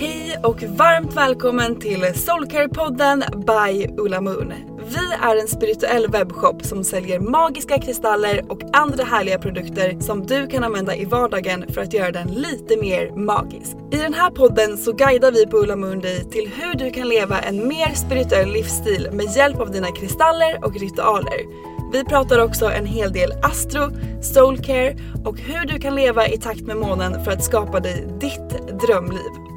Hej och varmt välkommen till Soulcare-podden by Ulla Moon. Vi är en spirituell webbshop som säljer magiska kristaller och andra härliga produkter som du kan använda i vardagen för att göra den lite mer magisk. I den här podden så guidar vi på Ulla Moon dig till hur du kan leva en mer spirituell livsstil med hjälp av dina kristaller och ritualer. Vi pratar också en hel del astro, soulcare och hur du kan leva i takt med månen för att skapa dig ditt drömliv.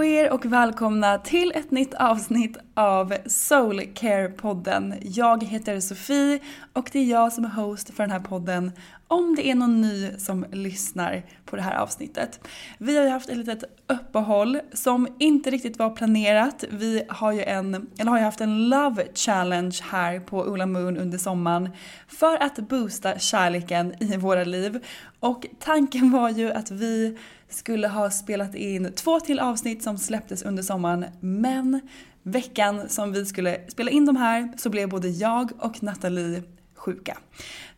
På er och välkomna till ett nytt avsnitt av Soulcare-podden. Jag heter Sofie och det är jag som är host för den här podden om det är någon ny som lyssnar på det här avsnittet. Vi har ju haft ett litet uppehåll som inte riktigt var planerat. Vi har ju en, eller har ju haft en love challenge här på Ola Moon under sommaren för att boosta kärleken i våra liv. Och tanken var ju att vi skulle ha spelat in två till avsnitt som släpptes under sommaren men veckan som vi skulle spela in de här så blev både jag och Nathalie sjuka.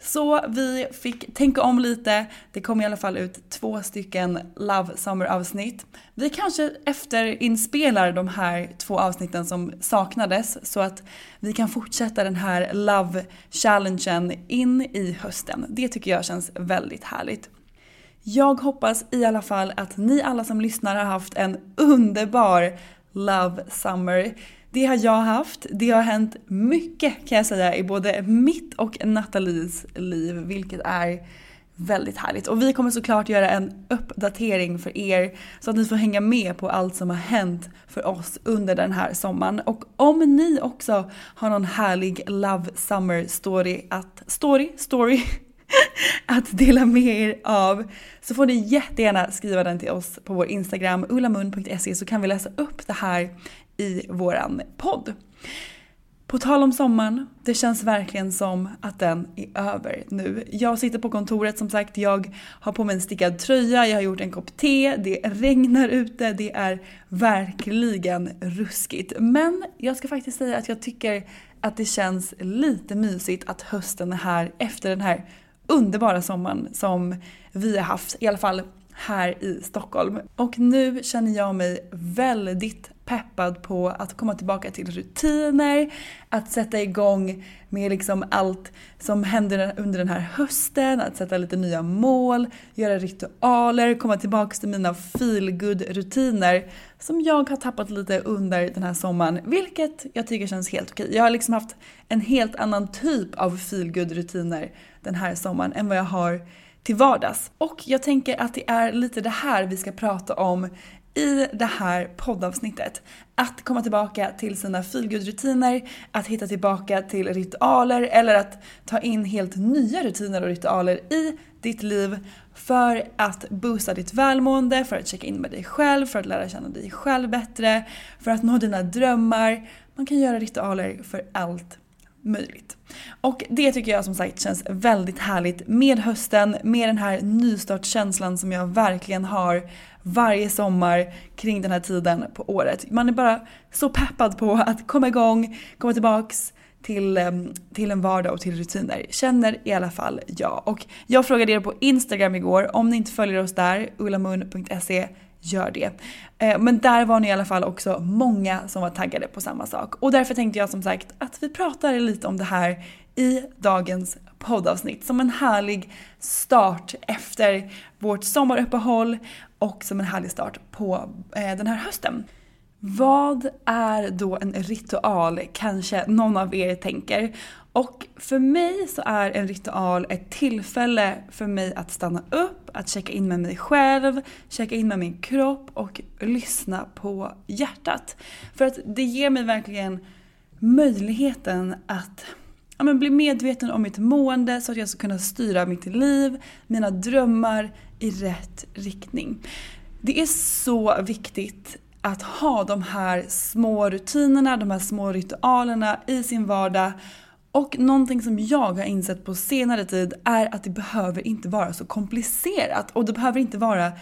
Så vi fick tänka om lite. Det kom i alla fall ut två stycken Love Summer avsnitt. Vi kanske efterinspelar de här två avsnitten som saknades så att vi kan fortsätta den här Love Challengen in i hösten. Det tycker jag känns väldigt härligt. Jag hoppas i alla fall att ni alla som lyssnar har haft en underbar Love Summer. Det har jag haft. Det har hänt mycket kan jag säga i både mitt och Nathalies liv, vilket är väldigt härligt. Och vi kommer såklart göra en uppdatering för er så att ni får hänga med på allt som har hänt för oss under den här sommaren. Och om ni också har någon härlig Love Summer story att, story, story att dela med er av så får ni jättegärna skriva den till oss på vår Instagram ullamun.se så kan vi läsa upp det här i våran podd. På tal om sommaren, det känns verkligen som att den är över nu. Jag sitter på kontoret som sagt, jag har på mig en stickad tröja, jag har gjort en kopp te, det regnar ute, det är verkligen ruskigt. Men jag ska faktiskt säga att jag tycker att det känns lite mysigt att hösten är här efter den här underbara sommaren som vi har haft, i alla fall här i Stockholm. Och nu känner jag mig väldigt peppad på att komma tillbaka till rutiner, att sätta igång med liksom allt som händer under den här hösten, att sätta lite nya mål, göra ritualer, komma tillbaka till mina feelgood rutiner som jag har tappat lite under den här sommaren, vilket jag tycker känns helt okej. Jag har liksom haft en helt annan typ av feelgood rutiner den här sommaren än vad jag har till vardags. Och jag tänker att det är lite det här vi ska prata om i det här poddavsnittet. Att komma tillbaka till sina feelgood-rutiner, att hitta tillbaka till ritualer eller att ta in helt nya rutiner och ritualer i ditt liv för att boosta ditt välmående, för att checka in med dig själv, för att lära känna dig själv bättre, för att nå dina drömmar. Man kan göra ritualer för allt möjligt. Och det tycker jag som sagt känns väldigt härligt med hösten, med den här nystartskänslan som jag verkligen har varje sommar kring den här tiden på året. Man är bara så peppad på att komma igång, komma tillbaks till, till en vardag och till rutiner. Känner i alla fall jag. Och jag frågade er på Instagram igår, om ni inte följer oss där, ullamun.se, gör det. Eh, men där var ni i alla fall också många som var taggade på samma sak. Och därför tänkte jag som sagt att vi pratar lite om det här i dagens poddavsnitt som en härlig start efter vårt sommaruppehåll och som en härlig start på eh, den här hösten. Vad är då en ritual kanske någon av er tänker? Och för mig så är en ritual ett tillfälle för mig att stanna upp, att checka in med mig själv, checka in med min kropp och lyssna på hjärtat. För att det ger mig verkligen möjligheten att ja, men bli medveten om mitt mående så att jag ska kunna styra mitt liv, mina drömmar i rätt riktning. Det är så viktigt att ha de här små rutinerna, de här små ritualerna i sin vardag. Och någonting som jag har insett på senare tid är att det behöver inte vara så komplicerat och det behöver inte vara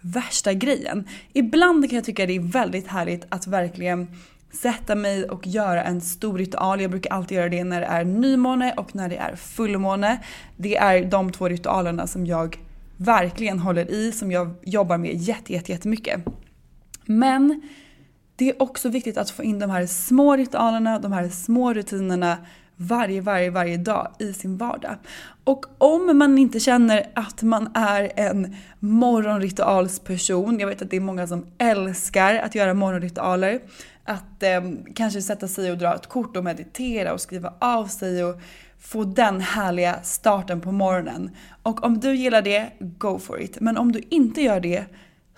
värsta grejen. Ibland kan jag tycka det är väldigt härligt att verkligen sätta mig och göra en stor ritual. Jag brukar alltid göra det när det är nymåne och när det är fullmåne. Det är de två ritualerna som jag verkligen håller i, som jag jobbar med jätte, jätte, jättemycket. Men det är också viktigt att få in de här små ritualerna, de här små rutinerna varje, varje, varje dag i sin vardag. Och om man inte känner att man är en morgonritualsperson, jag vet att det är många som älskar att göra morgonritualer, att eh, kanske sätta sig och dra ett kort och meditera och skriva av sig och få den härliga starten på morgonen. Och om du gillar det, go for it. Men om du inte gör det,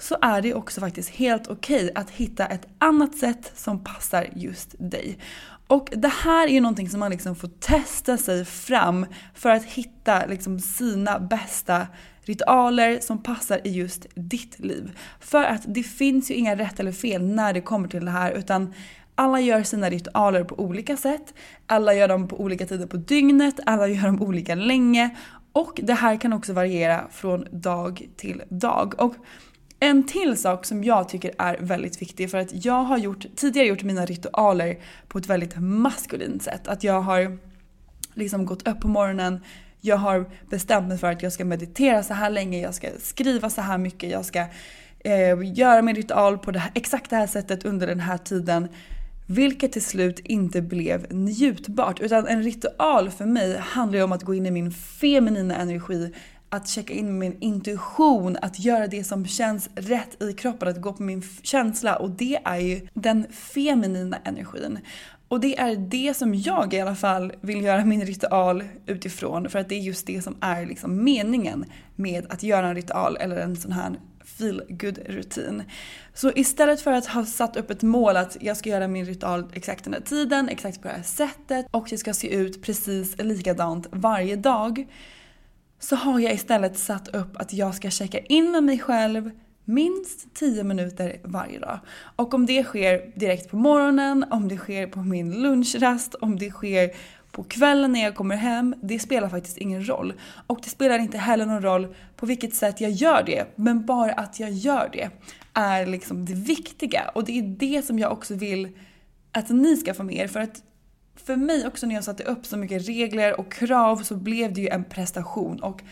så är det också faktiskt helt okej okay att hitta ett annat sätt som passar just dig. Och det här är ju någonting som man liksom får testa sig fram för att hitta liksom sina bästa ritualer som passar i just ditt liv. För att det finns ju inga rätt eller fel när det kommer till det här utan alla gör sina ritualer på olika sätt, alla gör dem på olika tider på dygnet, alla gör dem olika länge och det här kan också variera från dag till dag. Och en till sak som jag tycker är väldigt viktig för att jag har gjort, tidigare gjort mina ritualer på ett väldigt maskulint sätt. Att jag har liksom gått upp på morgonen, jag har bestämt mig för att jag ska meditera så här länge, jag ska skriva så här mycket, jag ska eh, göra min ritual på det här, exakt det här sättet under den här tiden. Vilket till slut inte blev njutbart. Utan en ritual för mig handlar ju om att gå in i min feminina energi, att checka in med min intuition, att göra det som känns rätt i kroppen, att gå på min känsla och det är ju den feminina energin. Och det är det som jag i alla fall vill göra min ritual utifrån för att det är just det som är liksom meningen med att göra en ritual eller en sån här feel good rutin. Så istället för att ha satt upp ett mål att jag ska göra min ritual exakt den här tiden, exakt på det här sättet och det ska se ut precis likadant varje dag så har jag istället satt upp att jag ska checka in med mig själv minst 10 minuter varje dag. Och om det sker direkt på morgonen, om det sker på min lunchrast, om det sker på kvällen när jag kommer hem, det spelar faktiskt ingen roll. Och det spelar inte heller någon roll på vilket sätt jag gör det, men bara att jag gör det är liksom det viktiga. Och det är det som jag också vill att ni ska få med er. För att för mig också när jag satte upp så mycket regler och krav så blev det ju en prestation. Och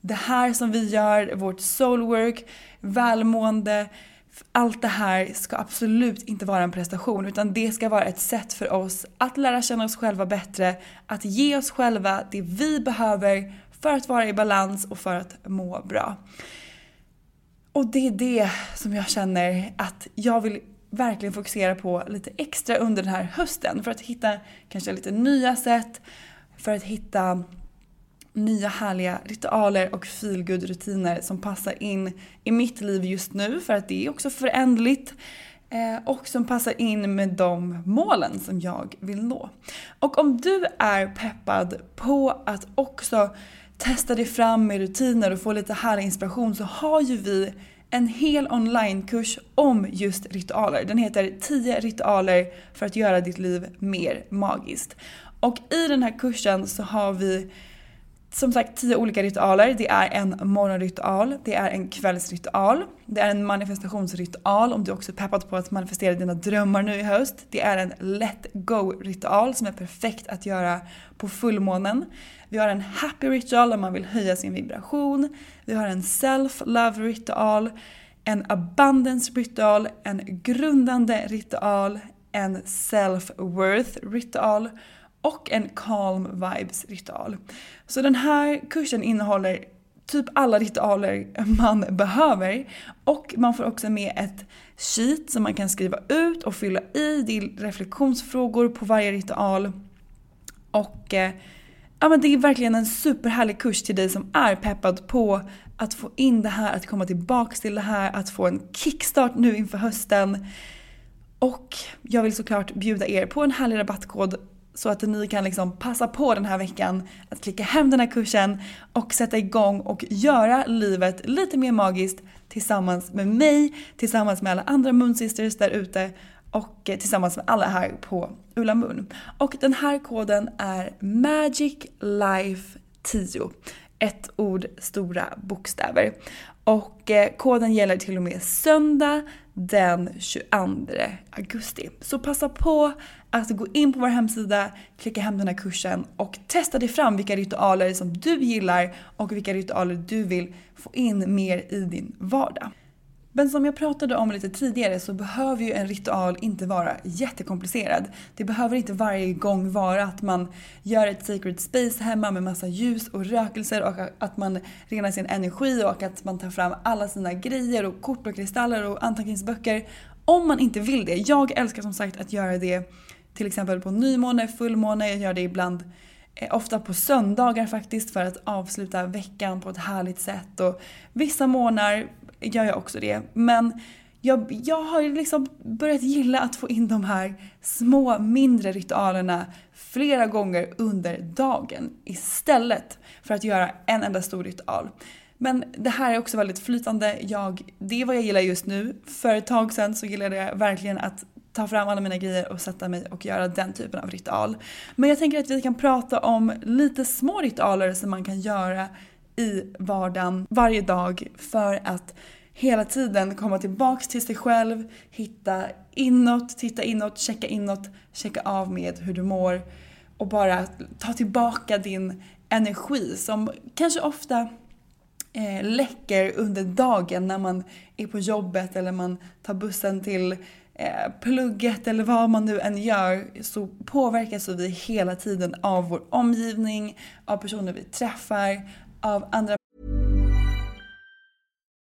det här som vi gör, vårt soulwork, välmående, allt det här ska absolut inte vara en prestation utan det ska vara ett sätt för oss att lära känna oss själva bättre, att ge oss själva det vi behöver för att vara i balans och för att må bra. Och det är det som jag känner att jag vill verkligen fokusera på lite extra under den här hösten för att hitta kanske lite nya sätt, för att hitta nya härliga ritualer och feelgood rutiner som passar in i mitt liv just nu för att det är också förändligt eh, och som passar in med de målen som jag vill nå. Och om du är peppad på att också testa dig fram med rutiner och få lite härlig inspiration så har ju vi en hel onlinekurs om just ritualer. Den heter 10 ritualer för att göra ditt liv mer magiskt. Och i den här kursen så har vi som sagt tio olika ritualer. Det är en morgonritual, det är en kvällsritual, det är en manifestationsritual om du också är peppad på att manifestera dina drömmar nu i höst. Det är en let go-ritual som är perfekt att göra på fullmånen. Vi har en happy ritual om man vill höja sin vibration. Vi har en self-love ritual, en abundance ritual, en grundande ritual, en self-worth ritual och en calm vibes ritual. Så den här kursen innehåller typ alla ritualer man behöver och man får också med ett sheet som man kan skriva ut och fylla i. Det är reflektionsfrågor på varje ritual. Och eh, ja, men det är verkligen en superhärlig kurs till dig som är peppad på att få in det här, att komma tillbaks till det här, att få en kickstart nu inför hösten. Och jag vill såklart bjuda er på en härlig rabattkod så att ni kan liksom passa på den här veckan att klicka hem den här kursen och sätta igång och göra livet lite mer magiskt tillsammans med mig, tillsammans med alla andra Moonsisters där ute och tillsammans med alla här på Ulla Moon. Och den här koden är MAGICLIFE10, Ett ord, stora bokstäver. Och eh, koden gäller till och med söndag den 22 augusti. Så passa på att gå in på vår hemsida, klicka hem den här kursen och testa dig fram vilka ritualer som du gillar och vilka ritualer du vill få in mer i din vardag. Men som jag pratade om lite tidigare så behöver ju en ritual inte vara jättekomplicerad. Det behöver inte varje gång vara att man gör ett sacred space hemma med massa ljus och rökelser och att man renar sin energi och att man tar fram alla sina grejer och kort och kristaller och anteckningsböcker. Om man inte vill det. Jag älskar som sagt att göra det till exempel på nymåne, fullmåne, jag gör det ibland eh, Ofta på söndagar faktiskt för att avsluta veckan på ett härligt sätt. Och vissa månader gör jag också det. Men jag, jag har liksom börjat gilla att få in de här små mindre ritualerna flera gånger under dagen istället för att göra en enda stor ritual. Men det här är också väldigt flytande. Jag, det är vad jag gillar just nu. För ett tag sedan så gillade jag verkligen att ta fram alla mina grejer och sätta mig och göra den typen av ritual. Men jag tänker att vi kan prata om lite små ritualer som man kan göra i vardagen varje dag för att hela tiden komma tillbaks till sig själv, hitta inåt, titta inåt, checka inåt, checka av med hur du mår och bara ta tillbaka din energi som kanske ofta eh, läcker under dagen när man är på jobbet eller man tar bussen till Eh, plugget eller vad man nu än gör så påverkas vi hela tiden av vår omgivning, av personer vi träffar, av andra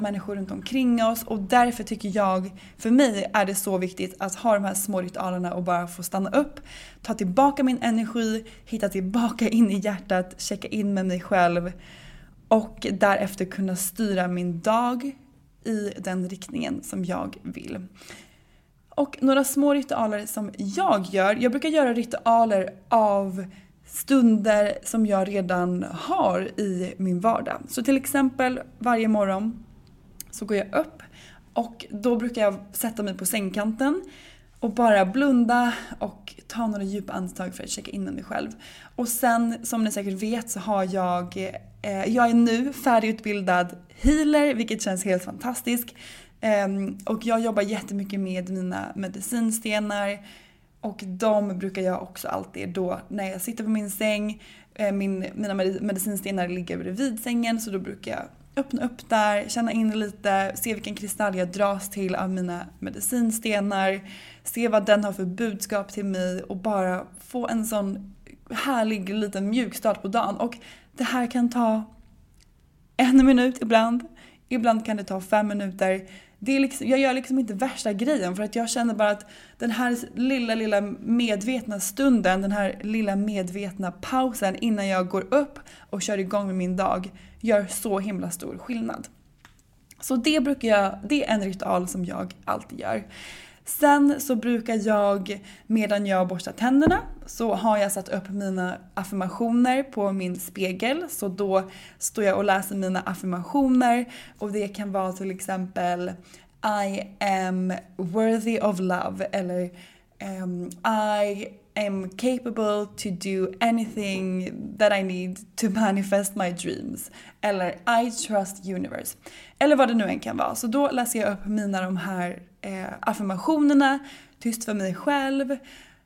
människor runt omkring oss och därför tycker jag, för mig är det så viktigt att ha de här små ritualerna och bara få stanna upp, ta tillbaka min energi, hitta tillbaka in i hjärtat, checka in med mig själv och därefter kunna styra min dag i den riktningen som jag vill. Och några små ritualer som jag gör, jag brukar göra ritualer av stunder som jag redan har i min vardag. Så till exempel varje morgon så går jag upp och då brukar jag sätta mig på sängkanten och bara blunda och ta några djupa andetag för att checka in med mig själv. Och sen som ni säkert vet så har jag, eh, jag är nu färdigutbildad healer vilket känns helt fantastiskt. Eh, och jag jobbar jättemycket med mina medicinstenar och de brukar jag också alltid då när jag sitter på min säng, eh, min, mina medicinstenar ligger bredvid sängen så då brukar jag öppna upp där, känna in lite, se vilken kristall jag dras till av mina medicinstenar, se vad den har för budskap till mig och bara få en sån härlig liten mjukstart på dagen. Och det här kan ta en minut ibland, ibland kan det ta fem minuter. Det är liksom, jag gör liksom inte värsta grejen för att jag känner bara att den här lilla, lilla medvetna stunden, den här lilla medvetna pausen innan jag går upp och kör igång med min dag gör så himla stor skillnad. Så det brukar jag, det är en ritual som jag alltid gör. Sen så brukar jag, medan jag borstar tänderna, så har jag satt upp mina affirmationer på min spegel. Så då står jag och läser mina affirmationer och det kan vara till exempel I am worthy of love eller um, I am capable to do anything that I need to manifest my dreams. Eller I trust universe. Eller vad det nu än kan vara. Så då läser jag upp mina de här eh, affirmationerna, tyst för mig själv.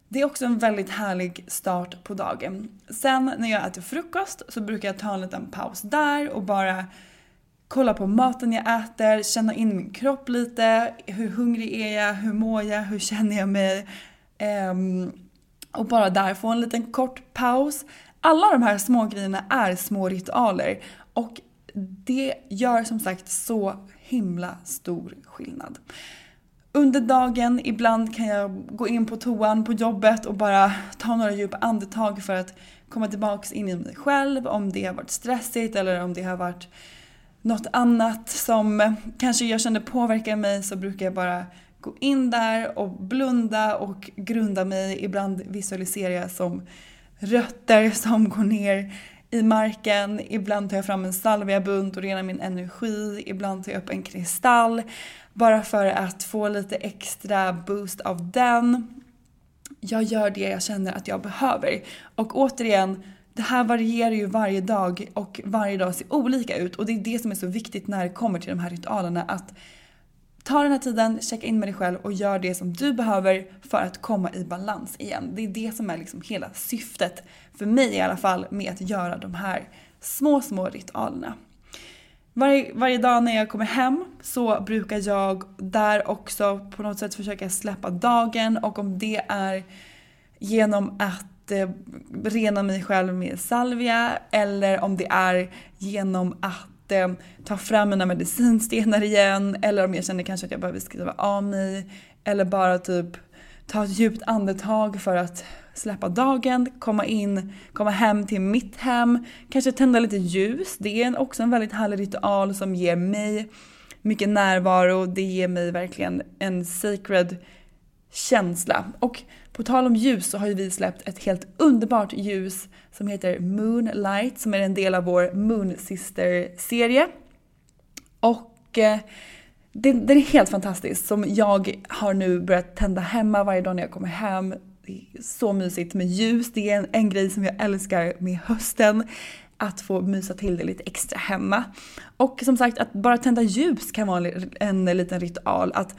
Det är också en väldigt härlig start på dagen. Sen när jag äter frukost så brukar jag ta en liten paus där och bara kolla på maten jag äter, känna in min kropp lite. Hur hungrig är jag? Hur mår jag? Hur känner jag mig? Ehm, och bara där få en liten kort paus. Alla de här små grejerna är små ritualer och det gör som sagt så himla stor skillnad. Under dagen, ibland kan jag gå in på toan på jobbet och bara ta några djupa andetag för att komma tillbaks in i mig själv om det har varit stressigt eller om det har varit något annat som kanske jag kände påverkar mig så brukar jag bara gå in där och blunda och grunda mig. Ibland visualiserar jag som rötter som går ner i marken. Ibland tar jag fram en salviabunt och renar min energi. Ibland tar jag upp en kristall bara för att få lite extra boost av den. Jag gör det jag känner att jag behöver. Och återigen, det här varierar ju varje dag och varje dag ser olika ut och det är det som är så viktigt när det kommer till de här ritualerna att Ta den här tiden, checka in med dig själv och gör det som du behöver för att komma i balans igen. Det är det som är liksom hela syftet, för mig i alla fall, med att göra de här små, små ritualerna. Varje, varje dag när jag kommer hem så brukar jag där också på något sätt försöka släppa dagen. Och om det är genom att eh, rena mig själv med salvia eller om det är genom att eh, ta fram mina medicinstenar igen eller om jag känner kanske att jag behöver skriva av mig eller bara typ ta ett djupt andetag för att släppa dagen, komma in, komma hem till mitt hem, kanske tända lite ljus. Det är också en väldigt härlig ritual som ger mig mycket närvaro. Det ger mig verkligen en sacred känsla. Och på tal om ljus så har ju vi släppt ett helt underbart ljus som heter Moonlight som är en del av vår Moon Sister-serie. Och eh, den, är helt fantastisk som jag har nu börjat tända hemma varje dag när jag kommer hem. Det är så mysigt med ljus, det är en, en grej som jag älskar med hösten. Att få mysa till det lite extra hemma. Och som sagt, att bara tända ljus kan vara en, en liten ritual. Att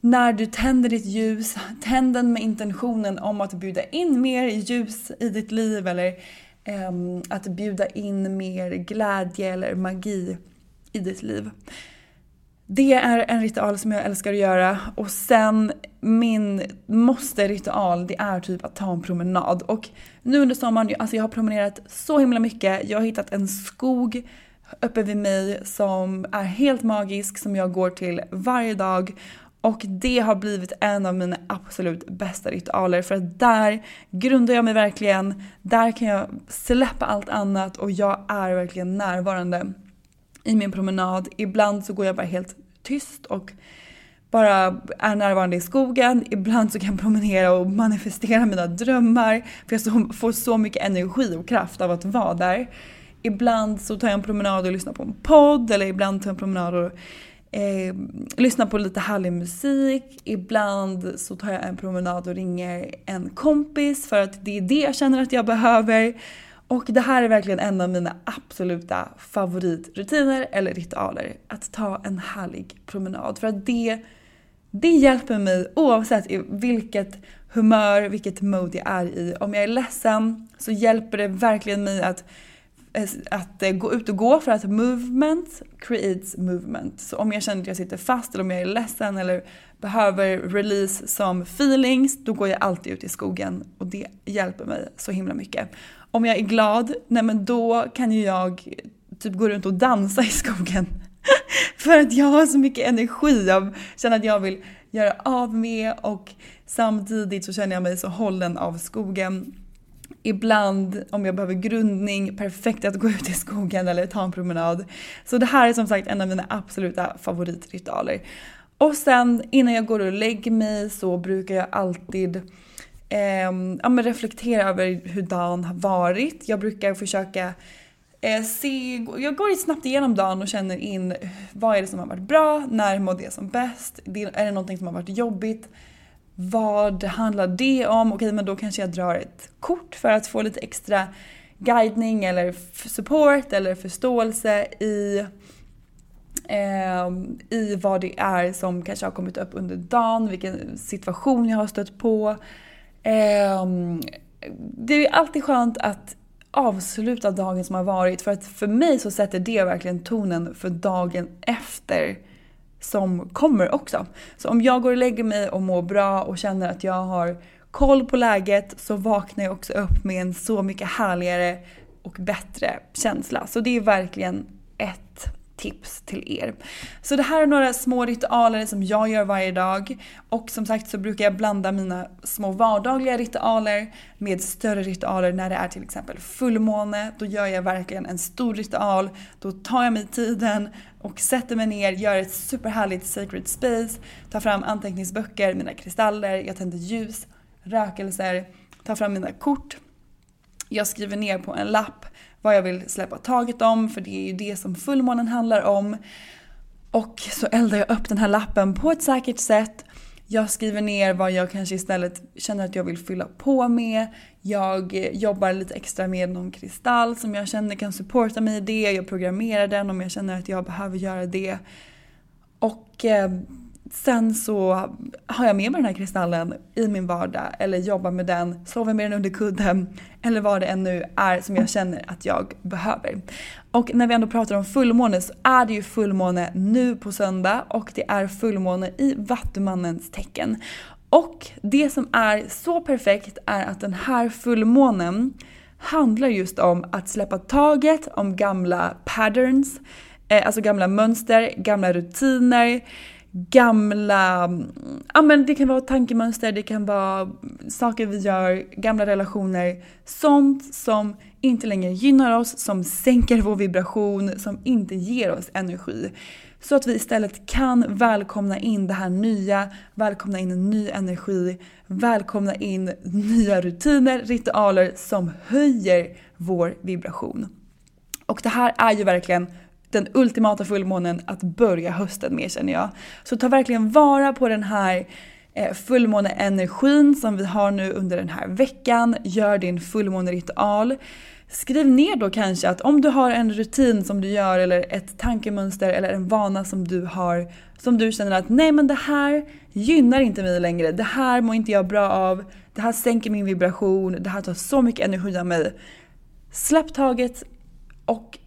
när du tänder ditt ljus, tänd den med intentionen om att bjuda in mer ljus i ditt liv eller um, att bjuda in mer glädje eller magi i ditt liv. Det är en ritual som jag älskar att göra och sen min måste-ritual det är typ att ta en promenad. Och nu under sommaren, alltså jag har promenerat så himla mycket. Jag har hittat en skog uppe vid mig som är helt magisk som jag går till varje dag. Och det har blivit en av mina absolut bästa ritualer för att där grundar jag mig verkligen. Där kan jag släppa allt annat och jag är verkligen närvarande i min promenad. Ibland så går jag bara helt tyst och bara är närvarande i skogen. Ibland så kan jag promenera och manifestera mina drömmar för jag får så mycket energi och kraft av att vara där. Ibland så tar jag en promenad och lyssnar på en podd eller ibland tar jag en promenad och eh, lyssnar på lite härlig musik. Ibland så tar jag en promenad och ringer en kompis för att det är det jag känner att jag behöver. Och det här är verkligen en av mina absoluta favoritrutiner eller ritualer. Att ta en härlig promenad. För att det, det hjälper mig oavsett i vilket humör, vilket mode jag är i. Om jag är ledsen så hjälper det verkligen mig att, Eh, att eh, gå ut och gå för att movement creates movement. Så om jag känner att jag sitter fast eller om jag är ledsen eller behöver release som feelings, då går jag alltid ut i skogen och det hjälper mig så himla mycket. Om jag är glad, nej men då kan ju jag typ gå runt och dansa i skogen. För att jag har så mycket energi, jag känner att jag vill göra av med och samtidigt så känner jag mig så hållen av skogen. Ibland om jag behöver grundning, perfekt att gå ut i skogen eller ta en promenad. Så det här är som sagt en av mina absoluta favoritritualer. Och sen innan jag går och lägger mig så brukar jag alltid eh, ja, men reflektera över hur dagen har varit. Jag brukar försöka eh, se, jag går snabbt igenom dagen och känner in vad är det som har varit bra, när mådde jag som bäst, är det någonting som har varit jobbigt, vad handlar det om? Okej, men då kanske jag drar ett kort för att få lite extra guidning eller support eller förståelse i eh, i vad det är som kanske har kommit upp under dagen, vilken situation jag har stött på. Eh, det är alltid skönt att avsluta dagen som har varit för att för mig så sätter det verkligen tonen för dagen efter som kommer också. Så om jag går och lägger mig och mår bra och känner att jag har koll på läget så vaknar jag också upp med en så mycket härligare och bättre känsla. Så det är verkligen tips till er. Så det här är några små ritualer som jag gör varje dag. Och som sagt så brukar jag blanda mina små vardagliga ritualer med större ritualer när det är till exempel fullmåne. Då gör jag verkligen en stor ritual. Då tar jag mig tiden och sätter mig ner, gör ett superhärligt sacred space, tar fram anteckningsböcker, mina kristaller, jag tänder ljus, rökelser, tar fram mina kort. Jag skriver ner på en lapp vad jag vill släppa taget om, för det är ju det som fullmånen handlar om. Och så eldar jag upp den här lappen på ett säkert sätt. Jag skriver ner vad jag kanske istället känner att jag vill fylla på med. Jag jobbar lite extra med någon kristall som jag känner kan supporta mig i det. Jag programmerar den om jag känner att jag behöver göra det. Och eh, sen så har jag med mig den här kristallen i min vardag eller jobbar med den, sover med den under kudden eller vad det än nu är som jag känner att jag behöver. Och när vi ändå pratar om fullmåne så är det ju fullmåne nu på söndag och det är fullmåne i Vattumannens tecken. Och det som är så perfekt är att den här fullmånen handlar just om att släppa taget om gamla patterns, eh, alltså gamla mönster, gamla rutiner, gamla, ja men det kan vara tankemönster, det kan vara saker vi gör, gamla relationer, sånt som inte längre gynnar oss, som sänker vår vibration, som inte ger oss energi. Så att vi istället kan välkomna in det här nya, välkomna in en ny energi, välkomna in nya rutiner, ritualer som höjer vår vibration. Och det här är ju verkligen den ultimata fullmånen att börja hösten med känner jag. Så ta verkligen vara på den här eh, fullmåneenergin som vi har nu under den här veckan. Gör din fullmåneritual. Skriv ner då kanske att om du har en rutin som du gör eller ett tankemönster eller en vana som du har som du känner att nej men det här gynnar inte mig längre. Det här mår inte jag bra av. Det här sänker min vibration. Det här tar så mycket energi av mig. Släpp taget och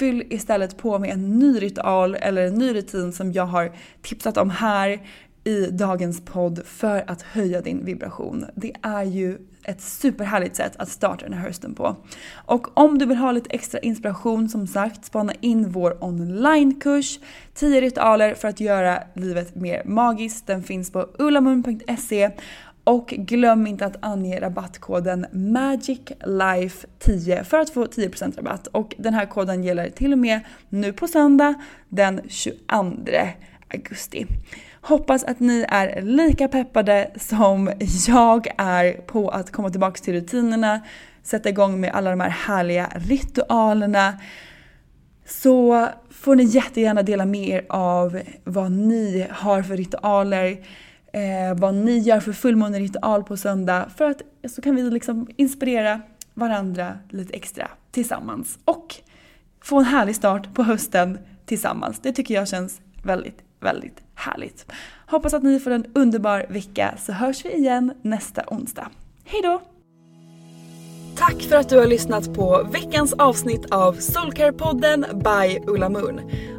fyll istället på med en ny ritual eller en ny rutin som jag har tipsat om här i dagens podd för att höja din vibration. Det är ju ett superhärligt sätt att starta den här hösten på. Och om du vill ha lite extra inspiration som sagt, spana in vår onlinekurs 10 ritualer för att göra livet mer magiskt. Den finns på ullamun.se och glöm inte att ange rabattkoden MAGICLIFE10 för att få 10% rabatt. Och den här koden gäller till och med nu på söndag den 22 augusti. Hoppas att ni är lika peppade som jag är på att komma tillbaka till rutinerna, sätta igång med alla de här härliga ritualerna. Så får ni jättegärna dela med er av vad ni har för ritualer, eh, vad ni gör för fullmåneritual på söndag för att så kan vi liksom inspirera varandra lite extra tillsammans och få en härlig start på hösten tillsammans. Det tycker jag känns väldigt, väldigt härligt. Hoppas att ni får en underbar vecka så hörs vi igen nästa onsdag. Hejdå! Tack för att du har lyssnat på veckans avsnitt av Soulcare-podden by Ulla Moon.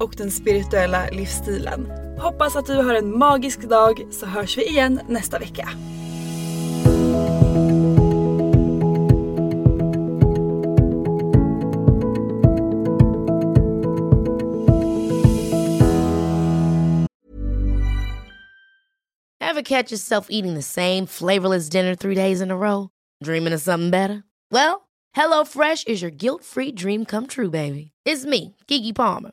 och den spirituella livsstilen. Hoppas att du har en magisk dag så hörs vi igen nästa vecka. Ever catch yourself eating the same flavorless dinner three days in a row? Dreaming of something better? Well, HelloFresh is your guilt-free dream come true, baby. It's me, Kiki Palmer.